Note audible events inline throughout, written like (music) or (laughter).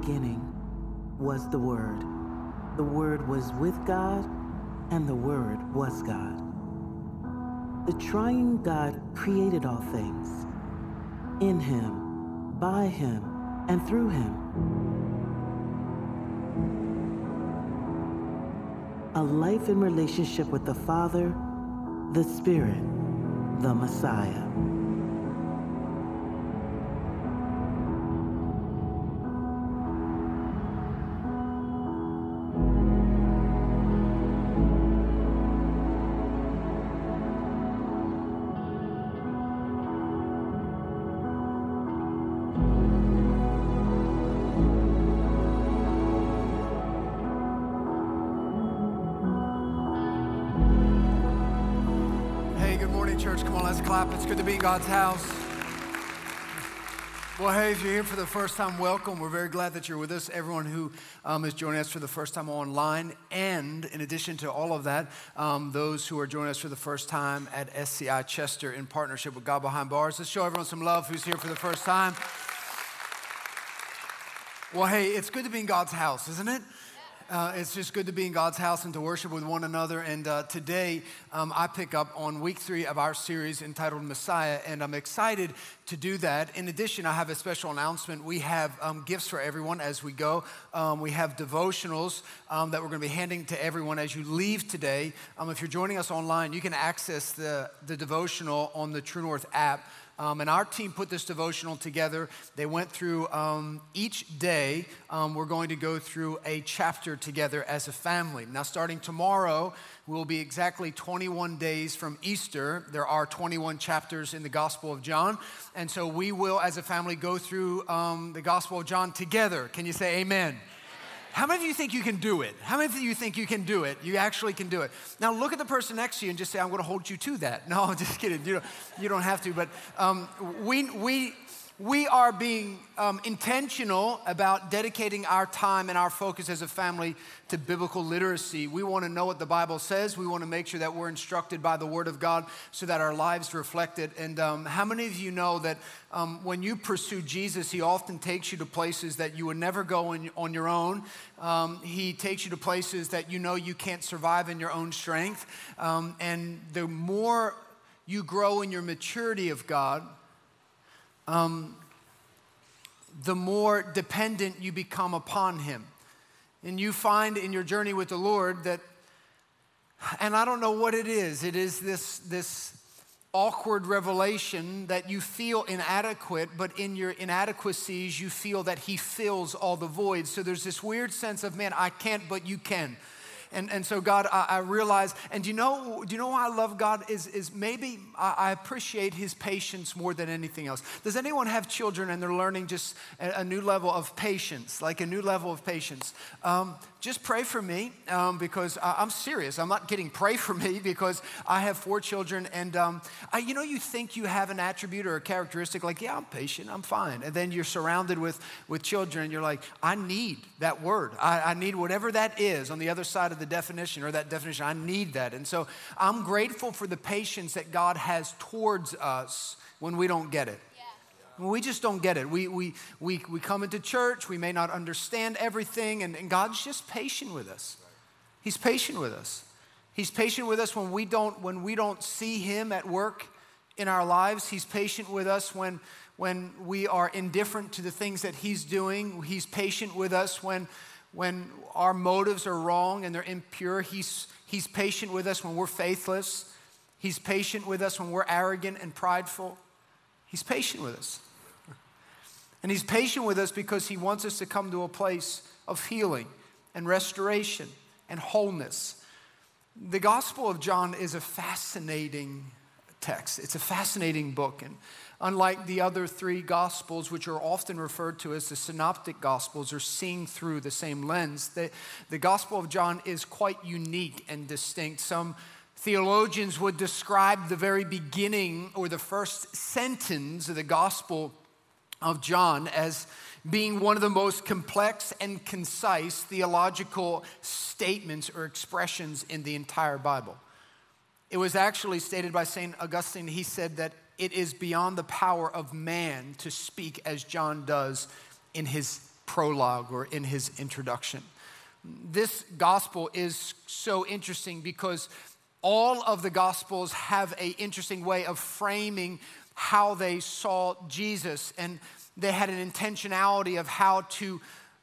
beginning was the Word. The Word was with God, and the Word was God. The triune God created all things. In Him, by Him, and through Him. A life in relationship with the Father, the Spirit, the Messiah. God's house. Well, hey, if you're here for the first time, welcome. We're very glad that you're with us. Everyone who um, is joining us for the first time online, and in addition to all of that, um, those who are joining us for the first time at SCI Chester in partnership with God Behind Bars. Let's show everyone some love who's here for the first time. Well, hey, it's good to be in God's house, isn't it? Uh, it's just good to be in God's house and to worship with one another. And uh, today, um, I pick up on week three of our series entitled Messiah, and I'm excited to do that. In addition, I have a special announcement. We have um, gifts for everyone as we go. Um, we have devotionals um, that we're going to be handing to everyone as you leave today. Um, if you're joining us online, you can access the, the devotional on the True North app. Um, and our team put this devotional together. They went through um, each day, um, we're going to go through a chapter together as a family. Now, starting tomorrow, will be exactly 21 days from Easter. There are 21 chapters in the Gospel of John. And so we will, as a family, go through um, the Gospel of John together. Can you say amen? How many of you think you can do it? How many of you think you can do it? You actually can do it. Now look at the person next to you and just say, I'm going to hold you to that. (laughs) No, I'm just kidding. You don't, you don't have to. But um, we, we, we are being um, intentional about dedicating our time and our focus as a family to biblical literacy. We want to know what the Bible says. We want to make sure that we're instructed by the Word of God so that our lives reflect it. And um, how many of you know that um, when you pursue Jesus, He often takes you to places that you would never go in, on your own? Um, he takes you to places that you know you can't survive in your own strength. Um, and the more you grow in your maturity of God, um, the more dependent you become upon Him. And you find in your journey with the Lord that, and I don't know what it is, it is this, this awkward revelation that you feel inadequate, but in your inadequacies, you feel that He fills all the voids. So there's this weird sense of, man, I can't, but you can. And, and so, God, I, I realize, and do you know, do you know why I love God? Is, is maybe I, I appreciate his patience more than anything else. Does anyone have children and they're learning just a, a new level of patience, like a new level of patience? Um, just pray for me um, because I, am serious. I'm not kidding. Pray for me (laughs) because I have four children, and um, I, you know, you think you have an attribute or a characteristic like, yeah, I'm patient, I'm fine, and then you're surrounded with with children, and you're like, I need that word. I, I need whatever that is on the other side of the definition or that definition. I need that, and so I'm grateful for the patience that God has towards us when we don't get it. We just don't get it. We, we, we, we come into church, we may not understand everything, and, and God's just patient with us. He's patient with us. He's patient with us when we don't, when we don't see Him at work in our lives. He's patient with us when, when we are indifferent to the things that He's doing. He's patient with us when, when our motives are wrong and they're impure. He's, he's patient with us when we're faithless. He's patient with us when we're arrogant and prideful. He's patient with us. And He's patient with us because He wants us to come to a place of healing and restoration and wholeness. The Gospel of John is a fascinating text, it's a fascinating book. And unlike the other three Gospels, which are often referred to as the synoptic Gospels or seeing through the same lens, the, the Gospel of John is quite unique and distinct. Some theologians would describe the very beginning or the first sentence of the Gospel of John as being one of the most complex and concise theological statements or expressions in the entire Bible. It was actually stated by St. Augustine, he said that it is beyond the power of man to speak as John does in his prologue or in his introduction. This gospel is so interesting because all of the gospels have an interesting way of framing how they saw Jesus, and they had an intentionality of how to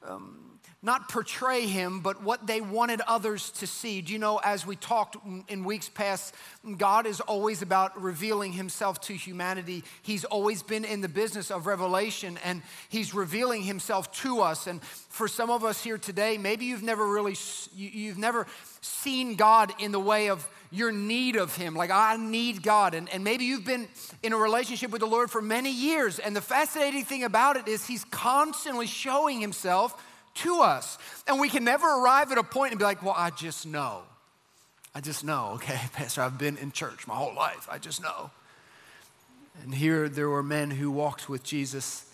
um, not portray him, but what they wanted others to see. Do you know, as we talked in weeks past, God is always about revealing himself to humanity. He's always been in the business of revelation and he's revealing himself to us. And for some of us here today, maybe you've never really, you've never seen God in the way of your need of him like i need god and, and maybe you've been in a relationship with the lord for many years and the fascinating thing about it is he's constantly showing himself to us. And we can never arrive at a point and be like, well, I just know. I just know, okay, (laughs) Pastor, I've been in church my whole life. I just know. And here there were men who walked with Jesus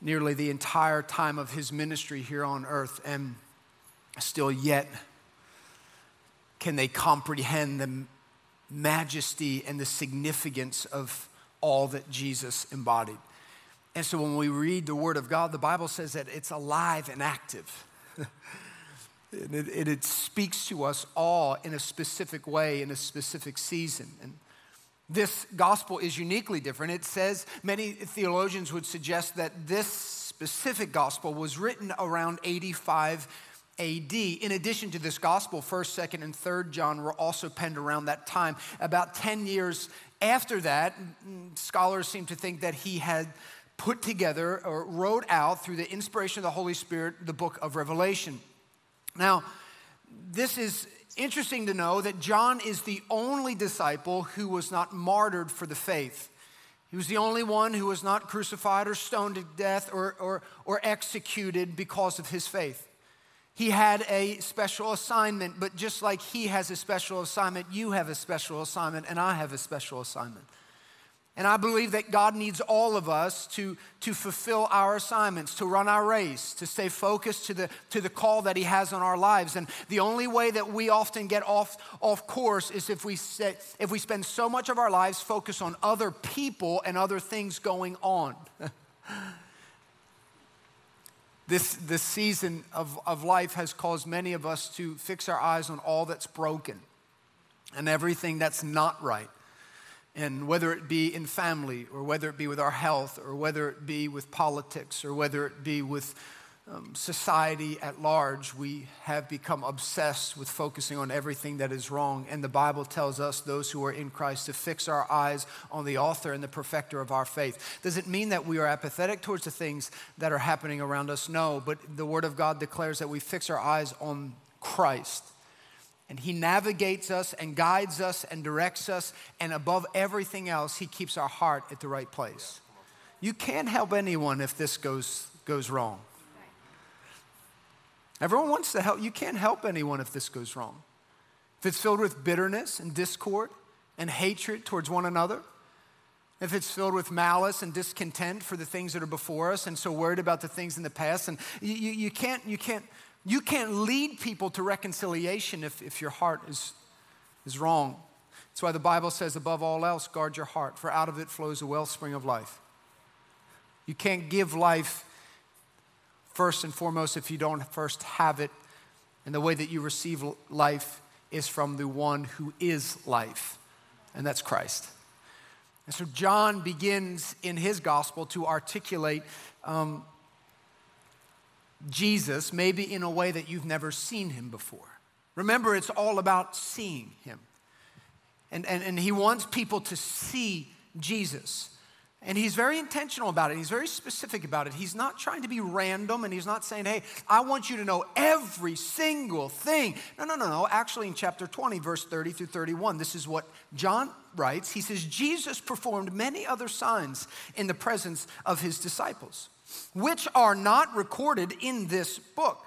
nearly the entire time of his ministry here on earth, and still yet can they comprehend the majesty and the significance of all that Jesus embodied. And so when we read the Word of God, the Bible says that it's alive and active. (laughs) and it, it, it, speaks to us all in a specific way, in a specific season. And this gospel is uniquely different. It says, many theologians would suggest that this specific gospel was written around 85 AD. In addition to this gospel, 1st, 2nd, and 3rd John were also penned around that time. About 10 years after that, scholars seem to think that he had put together or wrote out through the inspiration of the Holy Spirit the book of Revelation. Now, this is interesting to know that John is the only disciple who was not martyred for the faith. He was the only one who was not crucified or stoned to death or, or, or executed because of his faith. He had a special assignment, but just like he has a special assignment, you have a special assignment, and I have a special assignment. And I believe that God needs all of us to, to fulfill our assignments, to run our race, to stay focused to the, to the call that He has on our lives. And the only way that we often get off, off course is if we, if we spend so much of our lives focused on other people and other things going on. (laughs) this, this season of, of life has caused many of us to fix our eyes on all that's broken and everything that's not right. And whether it be in family, or whether it be with our health, or whether it be with politics, or whether it be with um, society at large, we have become obsessed with focusing on everything that is wrong. And the Bible tells us, those who are in Christ, to fix our eyes on the author and the perfecter of our faith. Does it mean that we are apathetic towards the things that are happening around us? No, but the Word of God declares that we fix our eyes on Christ and He navigates us and guides us and directs us. And above everything else, He keeps our heart at the right place. You can't help anyone if this goes, goes wrong. Everyone wants to help. You can't help anyone if this goes wrong. If it's filled with bitterness and discord and hatred towards one another, if it's filled with malice and discontent for the things that are before us and so worried about the things in the past, and you, you, you can't, you can't you can't lead people to reconciliation if, if your heart is, is wrong. That's why the Bible says, above all else, guard your heart, for out of it flows a wellspring of life. You can't give life first and foremost if you don't first have it. And the way that you receive life is from the one who is life, and that's Christ. And so John begins in his gospel to articulate um, Jesus, maybe in a way that you've never seen him before. Remember, it's all about seeing him. And, and, and he wants people to see Jesus. And he's very intentional about it. He's very specific about it. He's not trying to be random and he's not saying, hey, I want you to know every single thing. No, no, no, no. Actually, in chapter 20, verse 30 through 31, this is what John writes. He says, Jesus performed many other signs in the presence of his disciples which are not recorded in this book.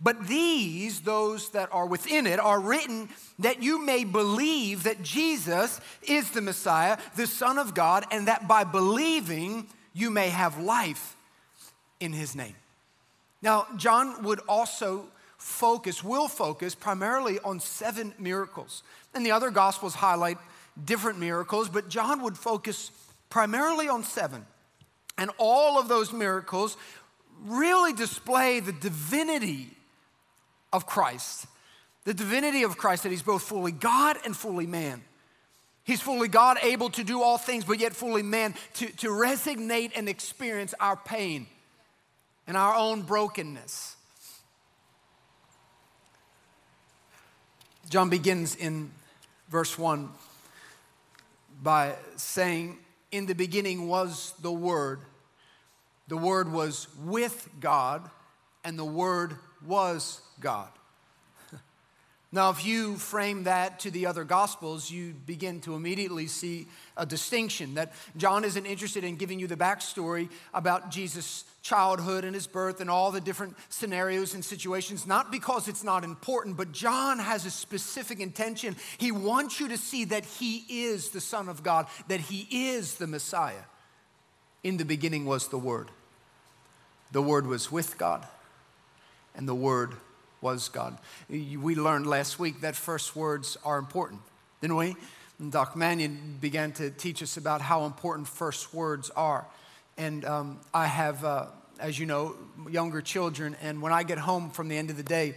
But these, those that are within it, are written that you may believe that Jesus is the Messiah, the Son of God, and that by believing you may have life in his name. Now, John would also focus, will focus primarily on seven miracles. And the other gospels highlight different miracles, but John would focus primarily on seven. And all of those miracles really display the divinity of Christ. The divinity of Christ, that he's both fully God and fully man. He's fully God, able to do all things, but yet fully man, to, to resonate and experience our pain and our own brokenness. John begins in verse 1 by saying, In the beginning was the Word. The Word was with God, and the Word was God. (laughs) Now, if you frame that to the other gospels, you begin to immediately see a distinction that John isn't interested in giving you the backstory about Jesus' childhood and his birth and all the different scenarios and situations, not because it's not important, but John has a specific intention. He wants you to see that he is the Son of God, that he is the Messiah. In the beginning was the Word. The Word was with God, and the Word was God. We learned last week that first words are important, didn't we? And Doc Mannion began to teach us about how important first words are. And um, I have, uh, as you know, younger children, and when I get home from the end of the day,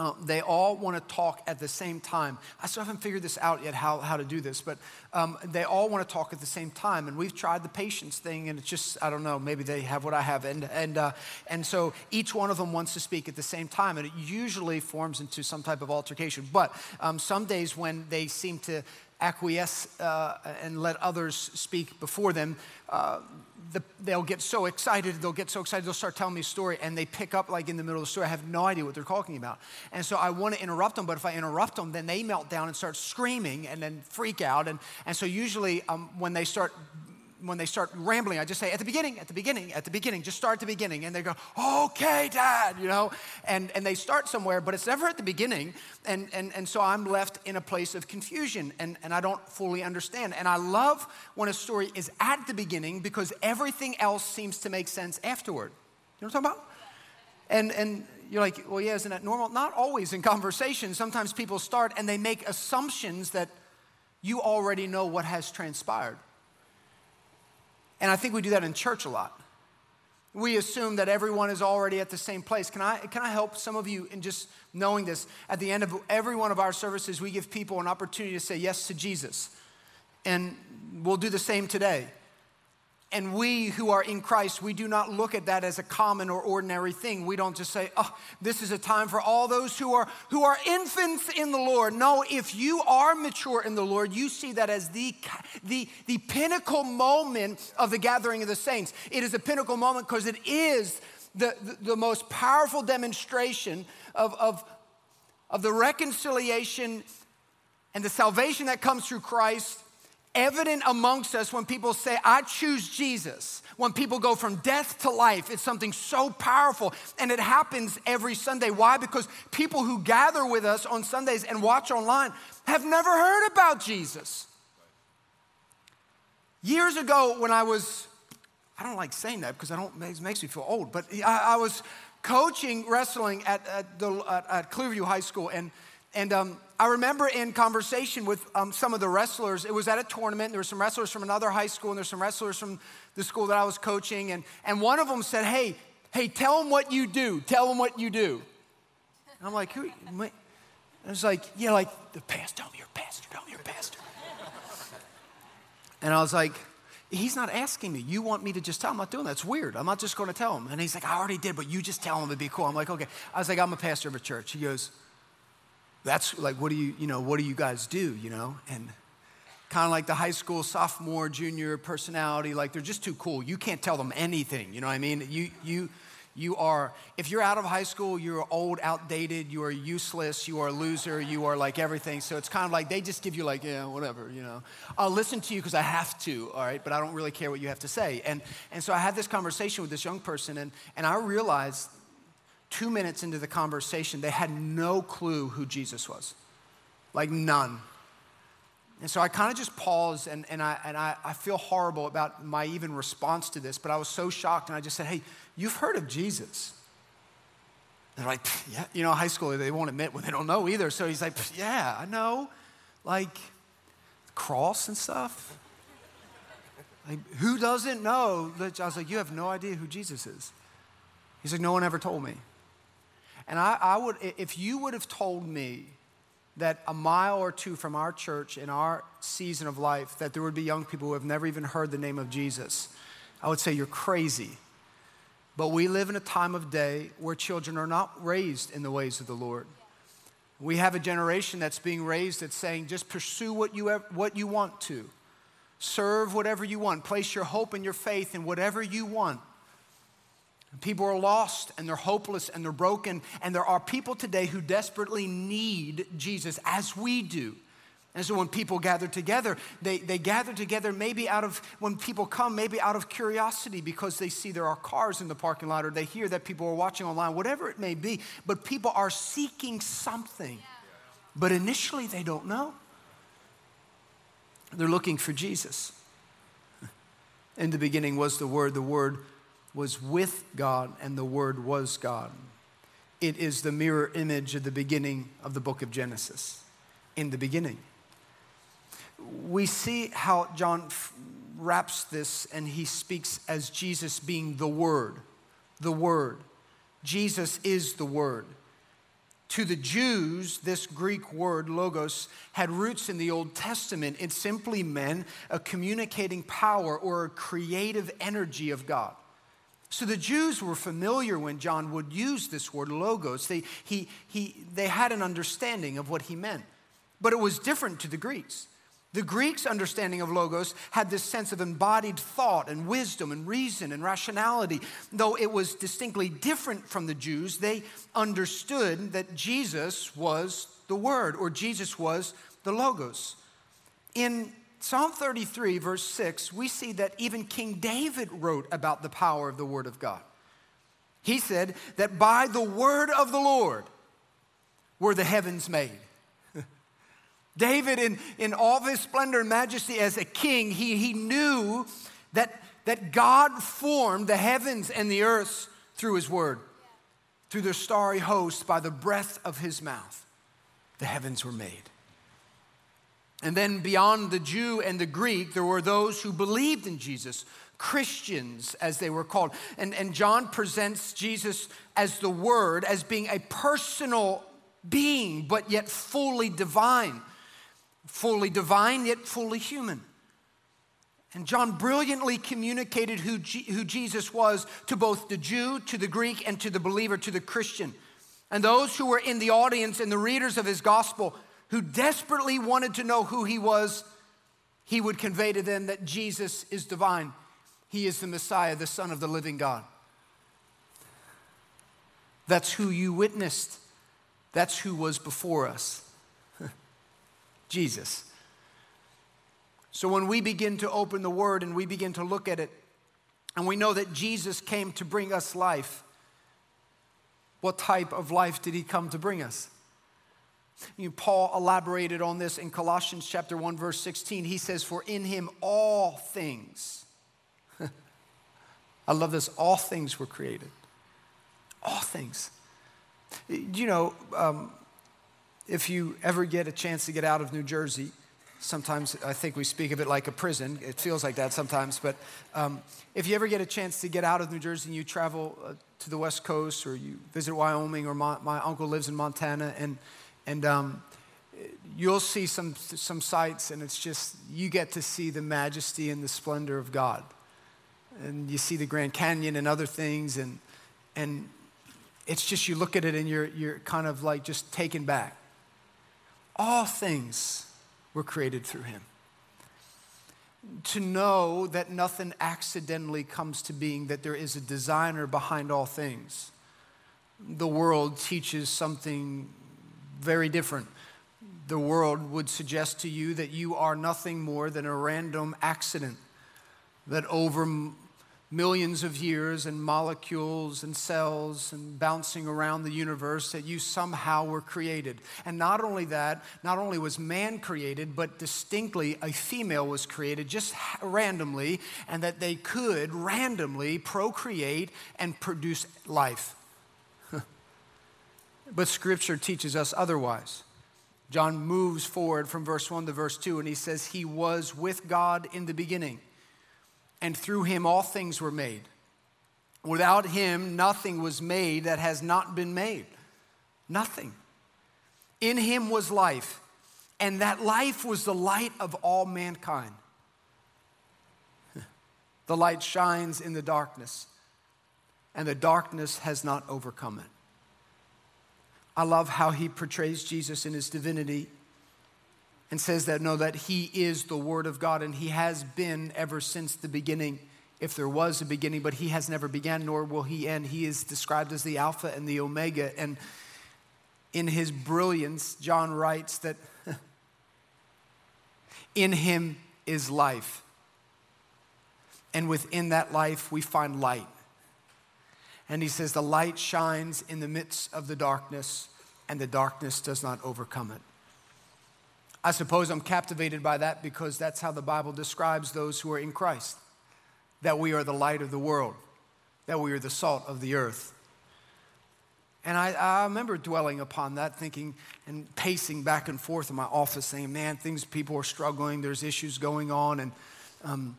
uh, they all want to talk at the same time. I still haven't figured this out yet how, how to do this, but um, they all want to talk at the same time. And we've tried the patience thing, and it's just, I don't know, maybe they have what I have. And, and, uh, and so each one of them wants to speak at the same time, and it usually forms into some type of altercation. But um, some days when they seem to acquiesce uh, and let others speak before them, uh, the, they'll get so excited, they'll get so excited, they'll start telling me a story, and they pick up like in the middle of the story. I have no idea what they're talking about. And so I want to interrupt them, but if I interrupt them, then they melt down and start screaming and then freak out. And, and so usually um, when they start when they start rambling, I just say, at the beginning, at the beginning, at the beginning, just start at the beginning. And they go, okay, dad, you know? And, and they start somewhere, but it's never at the beginning. And, and, and so I'm left in a place of confusion and, and I don't fully understand. And I love when a story is at the beginning because everything else seems to make sense afterward. You know what I'm talking about? And, and you're like, well, yeah, isn't that normal? Not always in conversation. Sometimes people start and they make assumptions that you already know what has transpired. And I think we do that in church a lot. We assume that everyone is already at the same place. Can I, can I help some of you in just knowing this? At the end of every one of our services, we give people an opportunity to say yes to Jesus. And we'll do the same today. And we who are in Christ, we do not look at that as a common or ordinary thing. We don't just say, oh, this is a time for all those who are, who are infants in the Lord. No, if you are mature in the Lord, you see that as the, the, the pinnacle moment of the gathering of the saints. It is a pinnacle moment because it is the, the, the, most powerful demonstration of, of, of the reconciliation and the salvation that comes through Christ evident amongst us when people say, I choose Jesus. When people go from death to life, it's something so powerful. And it happens every Sunday. Why? Because people who gather with us on Sundays and watch online have never heard about Jesus. Years ago, when I was, I don't like saying that because I don't, it makes me feel old, but I, I was coaching wrestling at, at, the, at, at Clearview High School. And and um, I remember in conversation with um, some of the wrestlers, it was at a tournament. There were some wrestlers from another high school, and there's some wrestlers from the school that I was coaching. And, and one of them said, Hey, hey, tell them what you do. Tell them what you do. And I'm like, Who? I was like, Yeah, like the pastor. Tell me you're a pastor. Tell me you're a pastor. and I was like, He's not asking me. You want me to just tell him? I'm not doing that. It's weird. I'm not just going to tell him. And he's like, I already did, but you just tell him it'd be cool. I'm like, okay. I was like, I'm a pastor of a church. He goes, that's like, what do you, you know, what do you guys do, you know? And kind of like the high school sophomore, junior personality, like they're just too cool. You can't tell them anything, you know what I mean? You, you, you are, if you're out of high school, you're old, outdated, you are useless, you are a loser, you are like everything. So it's kind of like they just give you like, yeah, whatever, you know. I'll listen to you because I have to, all right, but I don't really care what you have to say. And, and so I had this conversation with this young person, and, and I realized two minutes into the conversation, they had no clue who Jesus was. Like none. And so I kind of just paused and, and, I, and I, I feel horrible about my even response to this, but I was so shocked and I just said, Hey, you've heard of Jesus. they're like, Yeah, you know, high school, they won't admit when they don't know either. So he's like, Yeah, I know. Like, cross and stuff. Like, who doesn't know? I was like, You have no idea who Jesus is. He's like, No one ever told me. And I, I would, if you would have told me that a mile or two from our church in our season of life, that there would be young people who have never even heard the name of Jesus, I would say you're crazy. But we live in a time of day where children are not raised in the ways of the Lord. We have a generation that's being raised that's saying, just pursue what you, have, what you want to. Serve whatever you want. Place your hope and your faith in whatever you want. People are lost and they're hopeless and they're broken. And there are people today who desperately need Jesus as we do. And so when people gather together, they, they gather together maybe out of, when people come, maybe out of curiosity because they see there are cars in the parking lot or they hear that people are watching online, whatever it may be. But people are seeking something. But initially they don't know. They're looking for Jesus. (laughs) In the beginning was the Word, the Word was with God, and the Word was God. It is the mirror image of the beginning of the book of Genesis. In the beginning. We see how John wraps this and he speaks as Jesus being the Word. The Word. Jesus is the Word. To the Jews, this Greek word, logos, had roots in the Old Testament. It simply meant a communicating power or a creative energy of God. So the Jews were familiar when John would use this word logos. They, he, he, they had an understanding of what he meant. But it was different to the Greeks. The Greeks' understanding of logos had this sense of embodied thought and wisdom and reason and rationality. Though it was distinctly different from the Jews, they understood that Jesus was the Word or Jesus was the logos. In Psalm 33, verse 6, we see that even King David wrote about the power of the Word of God. He said that by the Word of the Lord were the heavens made. (laughs) David, in, in all his splendor and majesty as a king, he, he knew that, that God formed the heavens and the earth through his word, through the starry host, by the breath of his mouth. The heavens were made. And then beyond the Jew and the Greek, there were those who believed in Jesus, Christians as they were called. And, and John presents Jesus as the Word, as being a personal being, but yet fully divine. Fully divine, yet fully human. And John brilliantly communicated who, G- who Jesus was to both the Jew, to the Greek, and to the believer, to the Christian. And those who were in the audience and the readers of his gospel who desperately wanted to know who he was, he would convey to them that Jesus is divine. He is the Messiah, the Son of the living God. That's who you witnessed. That's who was before us (laughs) Jesus. So when we begin to open the Word and we begin to look at it, and we know that Jesus came to bring us life, what type of life did he come to bring us? You know, Paul elaborated on this in Colossians chapter 1 verse 16. He says, "For in him all things (laughs) I love this. All things were created. All things. You know, um, if you ever get a chance to get out of New Jersey, sometimes I think we speak of it like a prison. It feels like that sometimes. But um, if you ever get a chance to get out of New Jersey and you travel uh, to the West Coast or you visit Wyoming or my, my uncle lives in Montana and and um, you'll see some, some sights, and it's just, you get to see the majesty and the splendor of God. And you see the Grand Canyon and other things, and, and it's just, you look at it and you're, you're kind of like just taken back. All things were created through him. To know that nothing accidentally comes to being, that there is a designer behind all things. The world teaches something very different. The world would suggest to you that you are nothing more than a random accident, that over millions of years and molecules and cells and bouncing around the universe that you somehow were created. And not only that, not only was man created, but distinctly a female was created just randomly, and that they could randomly procreate and produce life. But scripture teaches us otherwise. John moves forward from verse 1 to verse 2, and he says, He was with God in the beginning, and through him all things were made. Without him, nothing was made that has not been made. Nothing. In him was life, and that life was the light of all mankind. (laughs) The light shines in the darkness, and the darkness has not overcome it. I love how he portrays Jesus in his divinity and says that no, that he is the Word of God, and he has been ever since the beginning, if there was a beginning, but he has never began, nor will he end. He is described as the Alpha and the Omega. And in his brilliance, John writes that (laughs) in him is life. And within that life, we find light. And he says, The light shines in the midst of the darkness, and the darkness does not overcome it. I suppose I'm captivated by that because that's how the Bible describes those who are in Christ that we are the light of the world, that we are the salt of the earth. And I, I, remember dwelling upon that, thinking and pacing back and forth in my office, saying, man, things, people are struggling, there's issues going on. And um,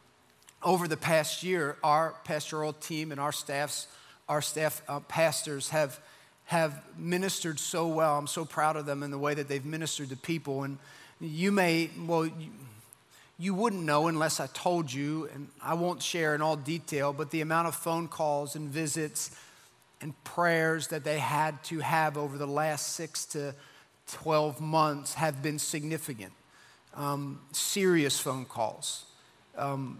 over the past year, our pastoral team and our staffs, our staff uh, pastors have, have ministered so well. I'm so proud of them in the way that they've ministered to people. And you may, well, you, you wouldn't know unless I told you, and I won't share in all detail, but the amount of phone calls and visits and prayers that they had to have over the last six to 12 months have been significant. Um, serious phone calls, um,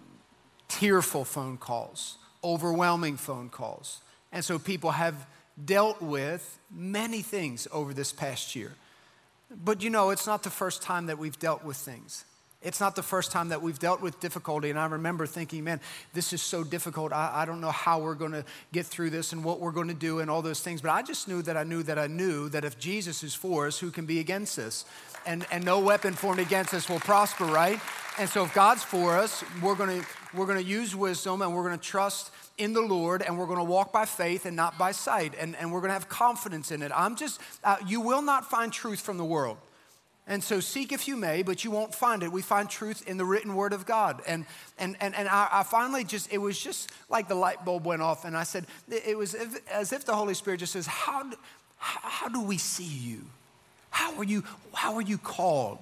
tearful phone calls, overwhelming phone calls. And so people have dealt with many things over this past year. But you know, it's not the first time that we've dealt with things. It's not the first time that we've dealt with difficulty. And I remember thinking, man, this is so difficult. I, I don't know how we're going to get through this and what we're going to do and all those things. But I just knew that I knew that I knew that if Jesus is for us, who can be against us? And, and no weapon formed against us will prosper, right? And so if God's for us, we're going to, we're going to use wisdom and we're going to trust in the Lord and we're going to walk by faith and not by sight. And, and we're going to have confidence in it. I'm just, uh, you will not find truth from the world. And so seek if you may, but you won't find it. We find truth in the written word of God. And, and, and, and I, I finally just, it was just like the light bulb went off. And I said, it was as if the Holy Spirit just says, how, how, how do we see you? How are you, how are you called?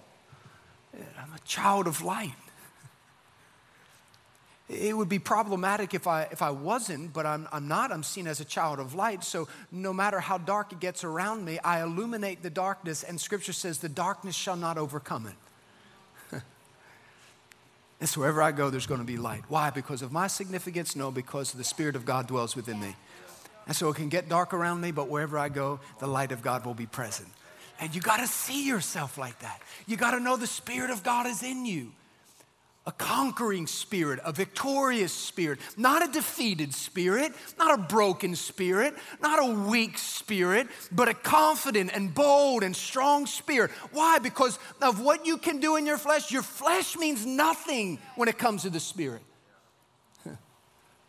I'm a child of light it would be problematic if I, if I wasn't, but I'm, I'm not. I'm seen as a child of light. So no matter how dark it gets around me, I illuminate the darkness, and scripture says, the darkness shall not overcome it. (laughs) and so wherever I go, there's going to be light. Why? Because of my significance? No, because the Spirit of God dwells within me. And so it can get dark around me, but wherever I go, the light of God will be present. And you got to see yourself like that. You got to know the Spirit of God is in you a conquering spirit, a victorious spirit, not a defeated spirit, not a broken spirit, not a weak spirit, but a confident and bold and strong spirit. Why? Because of what you can do in your flesh. Your flesh means nothing when it comes to the spirit. (laughs)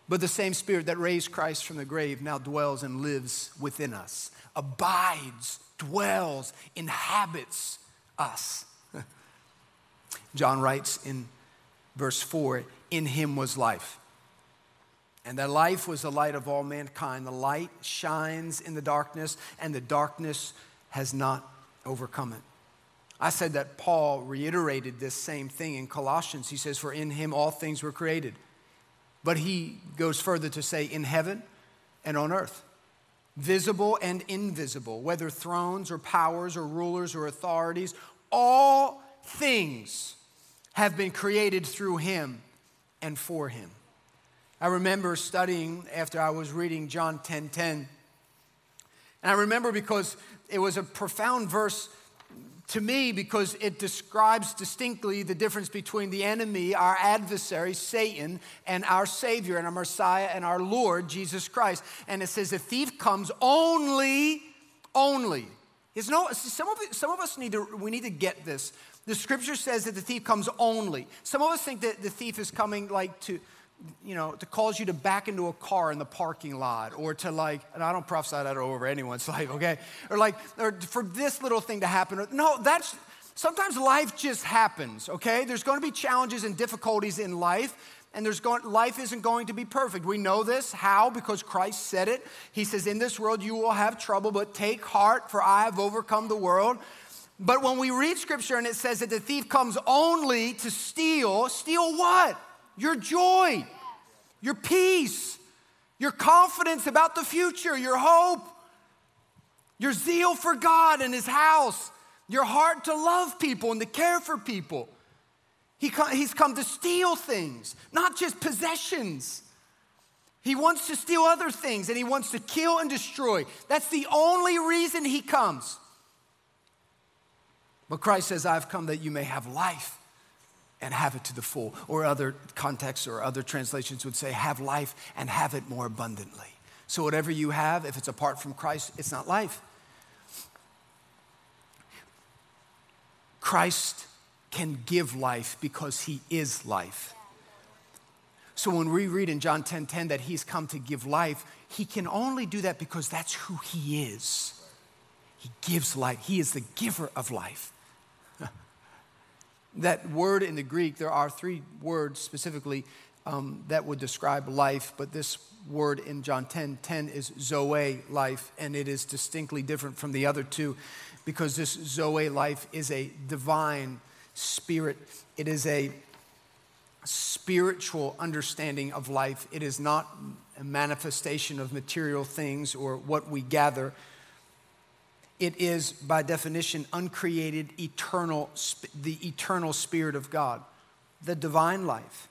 But the same spirit that raised Christ from the grave now dwells and lives within us, abides, dwells, inhabits us. (laughs) John writes in verse 4 in him was life. And that life was the light of all mankind. The light shines in the darkness, and the darkness has not overcome it. I said that Paul reiterated this same thing in Colossians. He says, For in him all things were created. But he goes further to say, In heaven and on earth, visible and invisible, whether thrones or powers or rulers or authorities, all things have been created through him and for him. I remember studying after I was reading John 10 10. And I remember because it was a profound verse to me because it describes distinctly the difference between the enemy, our adversary, Satan, and our Savior and our Messiah and our Lord, Jesus Christ. And it says, the thief comes only, only. There's no, some of, some of us need to, we need to get this. The scripture says that the thief comes only. Some of us think that the thief is coming like to, you know, to cause you to back into a car in the parking lot or to like, and I don't prophesy that over anyone's (laughs) life, okay? Or like, or for this little thing to happen. No, that's, sometimes life just happens, okay? There's gonna be challenges and difficulties in life, and there's going, life isn't going to be perfect. We know this. How? Because Christ said it. He says, In this world you will have trouble, but take heart, for I have overcome the world. But when we read scripture and it says that the thief comes only to steal, steal what? Your joy, your peace, your confidence about the future, your hope, your zeal for God and His house, your heart to love people and to care for people. He he's come to steal things, not just possessions. He wants to steal other things and he wants to kill and destroy. That's the only reason he comes. But Christ says, I've come that you may have life and have it to the full. Or other contexts or other translations would say, have life and have it more abundantly. So, whatever you have, if it's apart from Christ, it's not life. Christ can give life because he is life. So when we read in John 10:10 10, 10 that he's come to give life, he can only do that because that's who he is. He gives life. He is the giver of life. That word in the Greek, there are three words specifically um, that would describe life, but this word in John 10 10 is Zoe life, and it is distinctly different from the other two because this Zoe life is a divine spirit. It is a spiritual understanding of life. It is not a manifestation of material things or what we gather. It is, by definition, uncreated, eternal, the eternal Spirit of God, the divine life,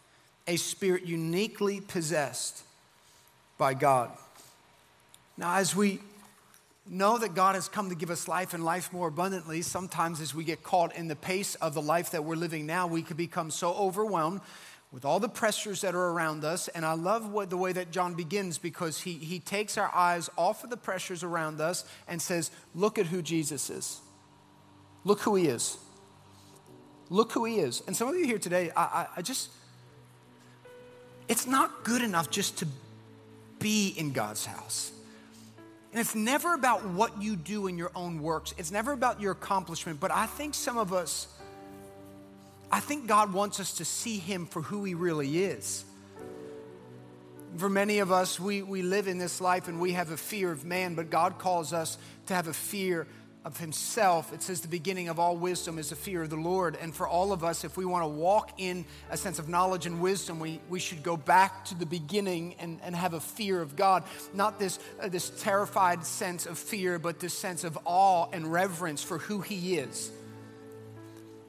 a spirit uniquely possessed by God. Now, as we know that God has come to give us life and life more abundantly, sometimes as we get caught in the pace of the life that we're living now, we could become so overwhelmed with all the pressures that are around us. And I love what, the way that John begins because he, he takes our eyes off of the pressures around us and says, Look at who Jesus is. Look who he is. Look who he is. And some of you here today, I, I, I just, it's not good enough just to be in God's house. And it's never about what you do in your own works, it's never about your accomplishment. But I think some of us, I think God wants us to see Him for who He really is. For many of us, we, we live in this life and we have a fear of man, but God calls us to have a fear of himself. It says the beginning of all wisdom is the fear of the Lord. And for all of us, if we want to walk in a sense of knowledge and wisdom, we, we should go back to the beginning and, and have a fear of God. Not this, uh, this terrified sense of fear, but this sense of awe and reverence for who he is.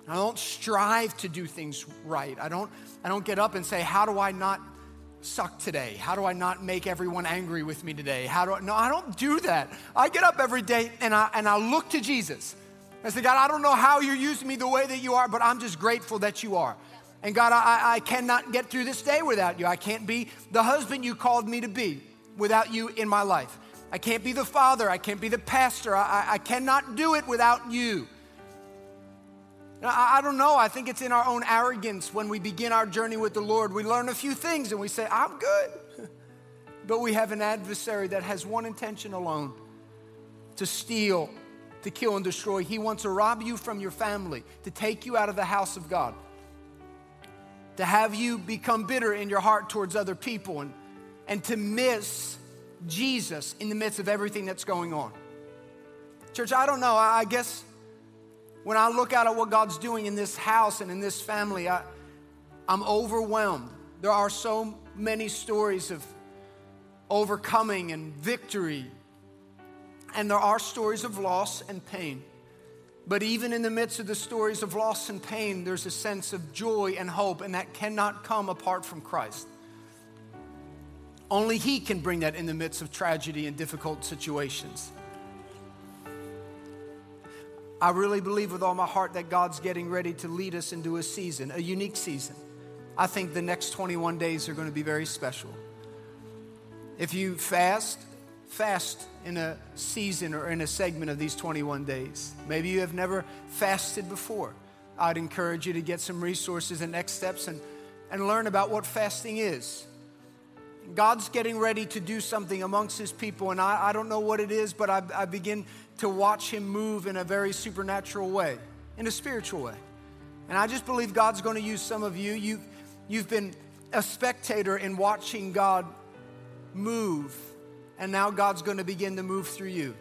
I don't strive to do things right. I don't, I don't get up and say, How do I not suck today? How do I not make everyone angry with me today? How do I, no, I don't do that. I get up every day and I, and I look to Jesus. I say, God, I don't know how you're using me the way that you are, but I'm just grateful that you are. And God, I, I cannot get through this day without you. I can't be the husband you called me to be without you in my life. I can't be the father. I can't be the pastor. I, I cannot do it without you. I don't know. I think it's in our own arrogance when we begin our journey with the Lord. We learn a few things and we say, I'm good. (laughs) but we have an adversary that has one intention alone to steal, to kill, and destroy. He wants to rob you from your family, to take you out of the house of God, to have you become bitter in your heart towards other people, and, and to miss Jesus in the midst of everything that's going on. Church, I don't know. I guess when I look out at what God's doing in this house and in this family, I, I'm overwhelmed. There are so many stories of overcoming and victory, and there are stories of loss and pain. But even in the midst of the stories of loss and pain, there's a sense of joy and hope, and that cannot come apart from Christ. Only He can bring that in the midst of tragedy and difficult situations. I really believe with all my heart that God's getting ready to lead us into a season, a unique season. I think the next 21 days are going to be very special. If you fast, fast in a season or in a segment of these 21 days. Maybe you have never fasted before. I'd encourage you to get some resources and next steps and, and learn about what fasting is. God's getting ready to do something amongst his people, and I, I don't know what it is, but I, I begin to watch him move in a very supernatural way, in a spiritual way. And I just believe God's going to use some of you. you you've been a spectator in watching God move, and now God's going to begin to move through you.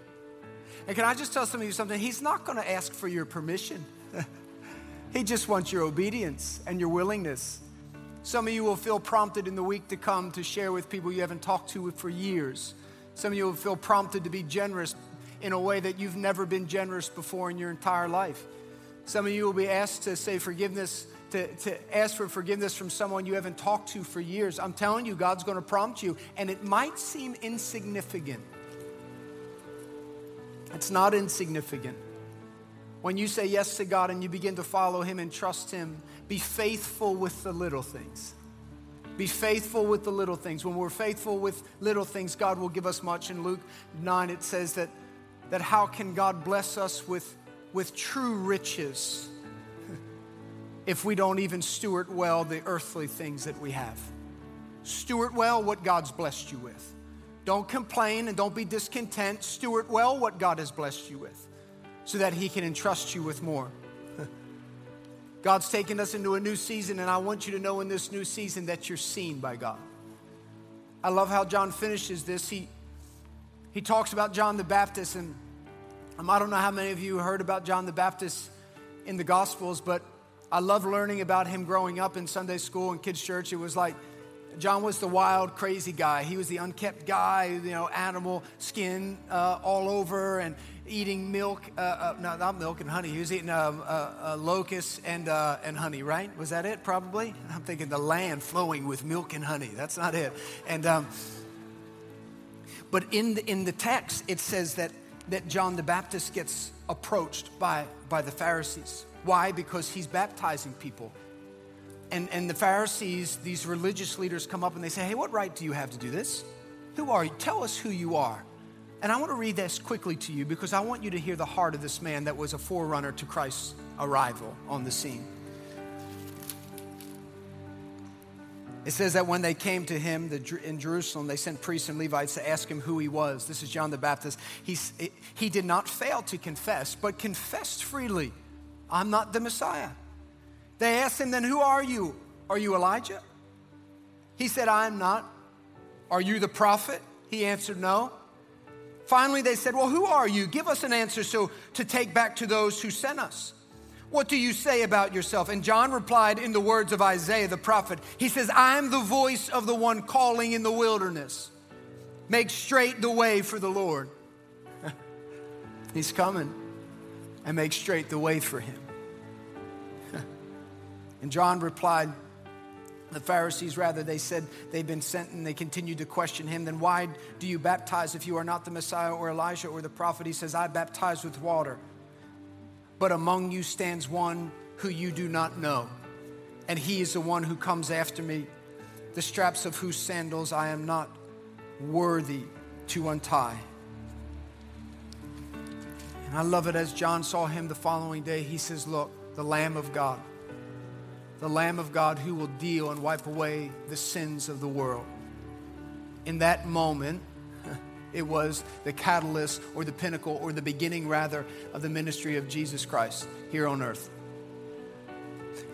And can I just tell some of you something? He's not going to ask for your permission. (laughs) he just wants your obedience and your willingness. Some of you will feel prompted in the week to come to share with people you haven't talked to for years. Some of you will feel prompted to be generous in a way that you've never been generous before in your entire life. Some of you will be asked to say forgiveness, to, to ask for forgiveness from someone you haven't talked to for years. I'm telling you, God's going to prompt you, and it might seem insignificant. It's not insignificant. When you say yes to God and you begin to follow Him and trust Him, be faithful with the little things. Be faithful with the little things. When we're faithful with little things, God will give us much. In Luke 9, it says that, that how can God bless us with, with true riches (laughs) if we don't even steward well the earthly things that we have? Steward well what God's blessed you with. Don't complain and don't be discontent. Steward well what God has blessed you with so that He can entrust you with more. God's taken us into a new season, and I want you to know in this new season that you're seen by God. I love how John finishes this. He, he talks about John the Baptist, and um, I don't know how many of you heard about John the Baptist in the Gospels, but I love learning about him growing up in Sunday school and kids' church. It was like John was the wild, crazy guy. He was the unkept guy, you know, animal skin uh, all over and eating milk. Uh, uh, no, not milk and honey. He was eating um, uh, uh, locusts and, uh, and honey, right? Was that it, probably? I'm thinking the land flowing with milk and honey. That's not it. And, um, but in the, in the text, it says that, that John the Baptist gets approached by, by the Pharisees. Why? Because he's baptizing people and, and the Pharisees, these religious leaders, come up and they say, Hey, what right do you have to do this? Who are you? Tell us who you are. And I want to read this quickly to you because I want you to hear the heart of this man that was a forerunner to Christ's arrival on the scene. It says that when they came to him in Jerusalem, they sent priests and Levites to ask him who he was. This is John the Baptist. He, he did not fail to confess, but confessed freely I'm not the Messiah. They asked him, Then who are you? Are you Elijah? He said, I am not. Are you the prophet? He answered, No. Finally, they said, Well, who are you? Give us an answer so to take back to those who sent us. What do you say about yourself? And John replied in the words of Isaiah the prophet. He says, I'm the voice of the one calling in the wilderness. Make straight the way for the Lord. (laughs) He's coming and make straight the way for him. (laughs) And John replied, the Pharisees, rather, they said they've been sent and they continued to question him. Then why do you baptize if you are not the Messiah or Elijah or the prophet? He says, I baptize with water. But among you stands one who you do not know. And he is the one who comes after me, the straps of whose sandals I am not worthy to untie. And I love it as John saw him the following day. He says, Look, the Lamb of God the Lamb of God who will deal and wipe away the sins of the world. In that moment, (laughs) it was the catalyst or the pinnacle or the beginning, rather, of the ministry of Jesus Christ here on earth.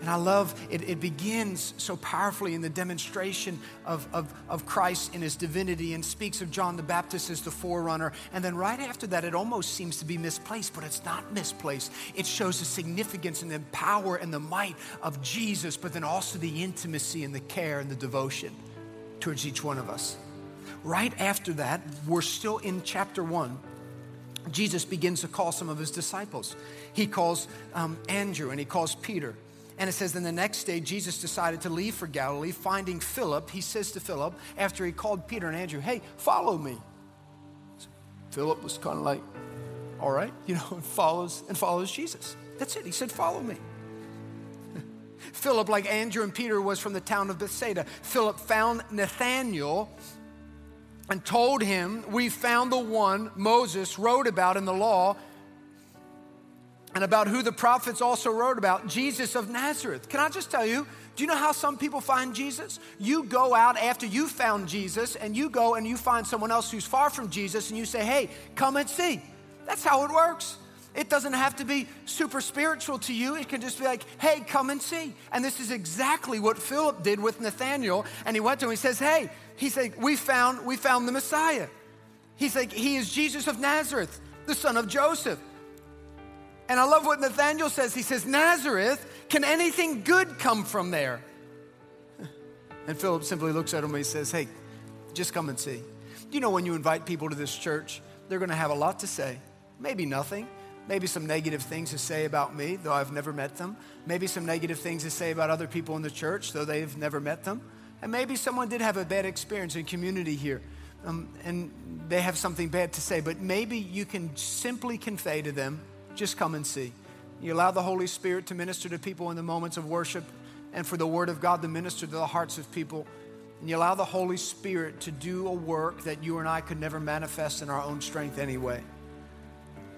And I love it, it begins so powerfully in the demonstration of, of, of Christ in his divinity and speaks of John the Baptist as the forerunner. And then right after that, it almost seems to be misplaced, but it's not misplaced. It shows the significance and the power and the might of Jesus, but then also the intimacy and the care and the devotion towards each one of us. Right after that, we're still in chapter one. Jesus begins to call some of his disciples. He calls um, Andrew and he calls Peter. And it says, then the next day, Jesus decided to leave for Galilee. Finding Philip, he says to Philip, after he called Peter and Andrew, hey, follow me. So Philip was kind of like, all right, (laughs) you know, and follows and follows Jesus. That's it. He said, follow me. (laughs) Philip, like Andrew and Peter, was from the town of Bethsaida. Philip found Nathanael and told him, We found the one Moses wrote about in the law and about who the prophets also wrote about Jesus of Nazareth. Can I just tell you? Do you know how some people find Jesus? You go out after you found Jesus and you go and you find someone else who's far from Jesus and you say, hey, come and see. That's how it works. It doesn't have to be super spiritual to you. It can just be like, hey, come and see. And this is exactly what Philip did with Nathanael. And he went to him, he says, hey, he's like, we found, we found the Messiah. He's like, he is Jesus of Nazareth, the son of Joseph. And I love what Nathanael says. He says, Nazareth, can anything good come from there? (laughs) And Philip simply looks at him and he says, Hey, just come and see. You know, when you invite people to this church, they're going to have a lot to say. Maybe nothing. Maybe some negative things to say about me, though I've never met them. Maybe some negative things to say about other people in the church, though they've never met them. And maybe someone did have a bad experience in community here, um, and they have something bad to say. But maybe you can simply convey to them, just come and see. You allow the Holy Spirit to minister to people in the moments of worship and for the Word of God to minister to the hearts of people. And you allow the Holy Spirit to do a work that you and I could never manifest in our own strength anyway.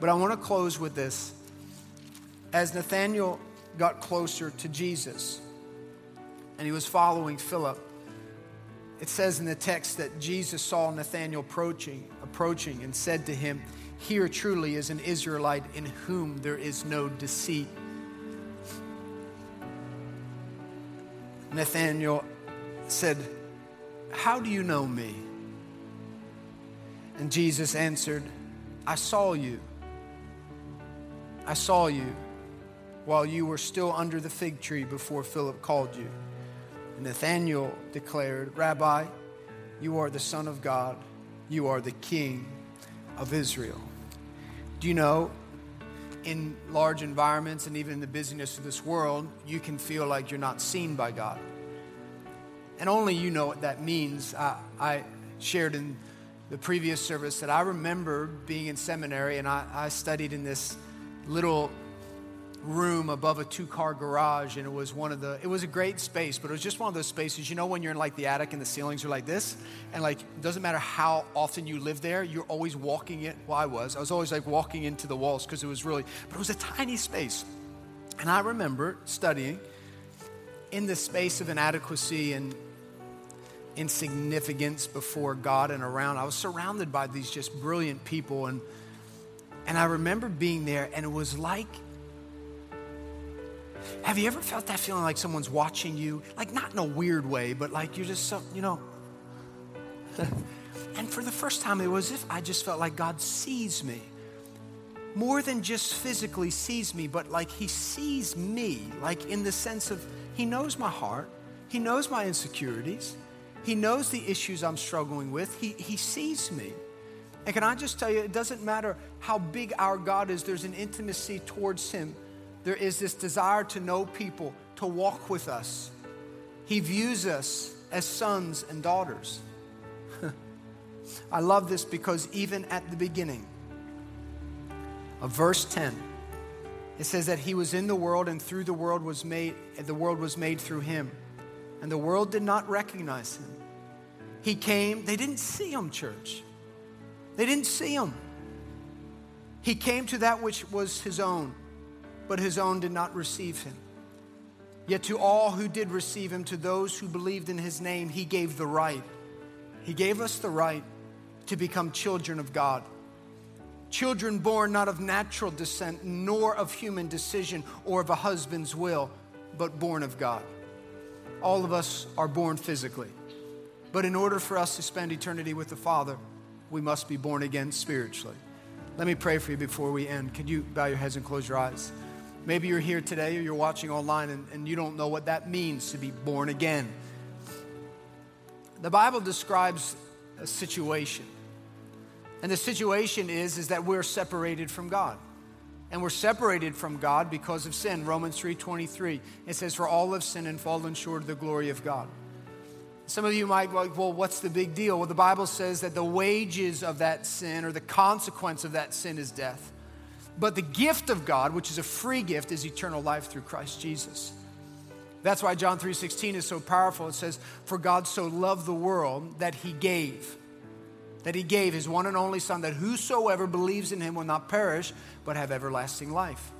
But I want to close with this. As Nathanael got closer to Jesus and he was following Philip, it says in the text that Jesus saw Nathanael approaching, approaching and said to him, Here truly is an Israelite in whom there is no deceit. Nathanael said, How do you know me? And Jesus answered, I saw you. I saw you while you were still under the fig tree before Philip called you. Nathanael declared, Rabbi, you are the Son of God, you are the King of Israel. Do you know, in large environments and even in the busyness of this world, you can feel like you're not seen by God. And only you know what that means. I, I shared in the previous service that I remember being in seminary and I, I studied in this little room above a two car garage and it was one of the it was a great space but it was just one of those spaces you know when you're in like the attic and the ceilings are like this and like it doesn't matter how often you live there you're always walking it well i was i was always like walking into the walls because it was really but it was a tiny space. And i remember studying in the space of inadequacy and insignificance before god and around. I was surrounded by these just brilliant people and and I remember being there, and it was like have you ever felt that feeling like someone's watching you? Like, not in a weird way, but like you're just so, you know. (laughs) and for the first time, it was as if I just felt like God sees me. More than just physically sees me, but like He sees me, like in the sense of He knows my heart, He knows my insecurities, He knows the issues I'm struggling with, He, he sees me. And can I just tell you, it doesn't matter how big our God is, there's an intimacy towards Him. There is this desire to know people, to walk with us. He views us as sons and daughters. (laughs) I love this because even at the beginning of verse 10, it says that he was in the world and through the world was made the world was made through him and the world did not recognize him he came they didn't see him church they didn't see him. He came to that which was his own, but his own did not receive him. Yet to all who did receive him, to those who believed in his name, he gave the right. He gave us the right to become children of God. Children born not of natural descent, nor of human decision or of a husband's will, but born of God. All of us are born physically. But in order for us to spend eternity with the Father, we must be born again spiritually. Let me pray for you before we end. Could you bow your heads and close your eyes? Maybe you're here today or you're watching online and, and you don't know what that means to be born again. The Bible describes a situation. And the situation is, is that we're separated from God. And we're separated from God because of sin. Romans 3:23. It says, For all have sinned and fallen short of the glory of God. Some of you might like, well, what's the big deal? Well, the Bible says that the wages of that sin or the consequence of that sin is death. But the gift of God, which is a free gift, is eternal life through Christ Jesus. That's why John 3:16 is so powerful. It says, "For God so loved the world that he gave that he gave his one and only son that whosoever believes in him will not perish but have everlasting life."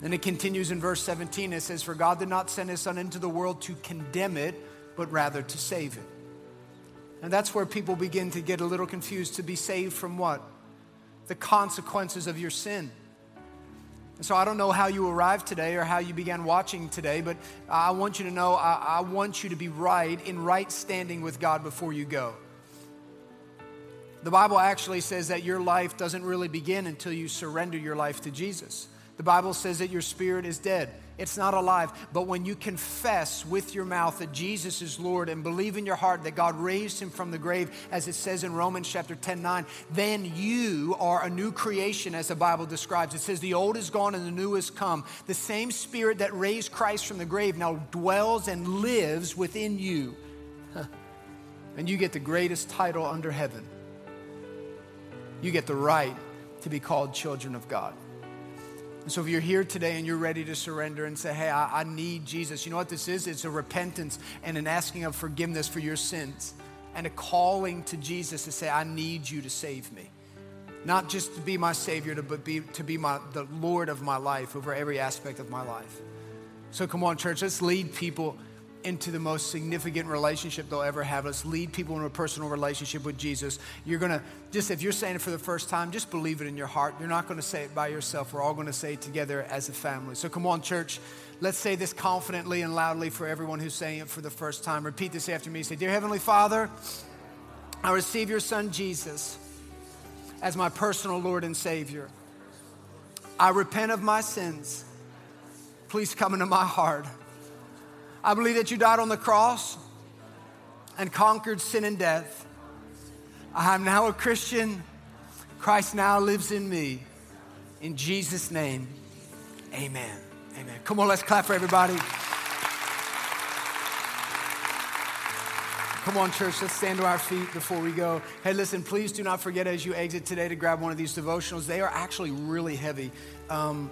Then it continues in verse 17. It says, "For God did not send his son into the world to condemn it, but rather to save it. And that's where people begin to get a little confused to be saved from what? The consequences of your sin. And So I don't know how you arrived today or how you began watching today, but I want you to know I, I, want you to be right in right standing with God before you go. The Bible actually says that your life doesn't really begin until you surrender your life to Jesus. The Bible says that your spirit is dead. It's not alive. But when you confess with your mouth that Jesus is Lord and believe in your heart that God raised him from the grave, as it says in Romans chapter 10 9, then you are a new creation, as the Bible describes. It says, The old is gone and the new has come. The same spirit that raised Christ from the grave now dwells and lives within you. And you get the greatest title under heaven. You get the right to be called children of God. And so if you're here today and you're ready to surrender and say, hey, I, I, need Jesus, you know what this is? It's a repentance and an asking of forgiveness for your sins and a calling to Jesus to say, I need you to save me. Not just to be my Savior, but be, to be my, the Lord of my life over every aspect of my life. So come on, church, let's lead people into the most significant relationship they'll ever have. Let's lead people into a personal relationship with Jesus. You're going to, just if you're saying it for the first time, just believe it in your heart. You're not going to say it by yourself. We're all going to say it together as a family. So come on, church. Let's say this confidently and loudly for everyone who's saying it for the first time. Repeat this after me. Say, Dear Heavenly Father, I receive your Son Jesus as my personal Lord and Savior. I repent of my sins. Please come into my heart I believe that you died on the cross and conquered sin and death. I am now a Christian. Christ now lives in me. In Jesus' name, amen. Amen. Come on, let's clap for everybody. Come on, church, let's stand to our feet before we go. Hey, listen, please do not forget as you exit today to grab one of these devotionals. They are actually really heavy. Um,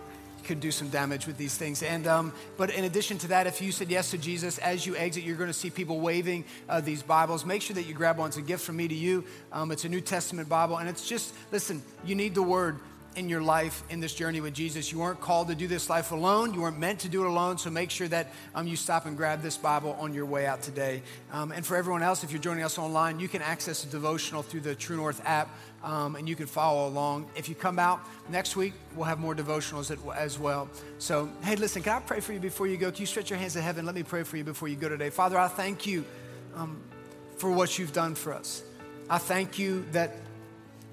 could do some damage with these things. And um, but in addition to that, if you said yes to Jesus as you exit, you're going to see people waving uh, these Bibles. Make sure that you grab one. It's a gift from me to you. Um, it's a New Testament Bible, and it's just listen. You need the Word in your life in this journey with Jesus. You weren't called to do this life alone. You weren't meant to do it alone. So make sure that um, you stop and grab this Bible on your way out today. Um, and for everyone else, if you're joining us online, you can access a devotional through the True North app um, and you can follow along. If you come out next week, we'll have more devotionals as well. So, hey, listen, can I pray for you before you go? Can you stretch your hands to heaven? Let me pray for you before you go today. Father, I thank you um, for what you've done for us. I thank you that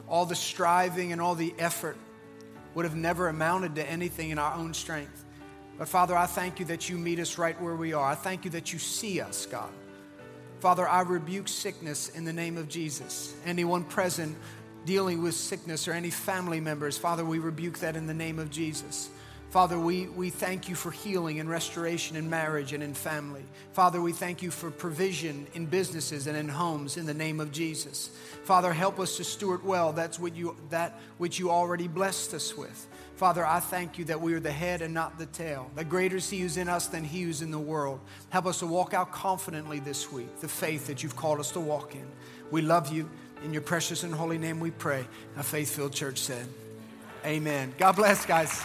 all the striving and all the effort would have never amounted to anything in our own strength. But Father, I thank you that you meet us right where we are. I thank you that you see us, God. Father, I rebuke sickness in the name of Jesus. Anyone present dealing with sickness or any family members, Father, we rebuke that in the name of Jesus. Father, we, we thank you for healing and restoration in marriage and in family. Father, we thank you for provision in businesses and in homes in the name of Jesus. Father, help us to steward well that's what you, that which you already blessed us with. Father, I thank you that we are the head and not the tail. That greater is He who's in us than He who's in the world. Help us to walk out confidently this week, the faith that you've called us to walk in. We love you. In your precious and holy name we pray. A faith filled church said, Amen. God bless, guys.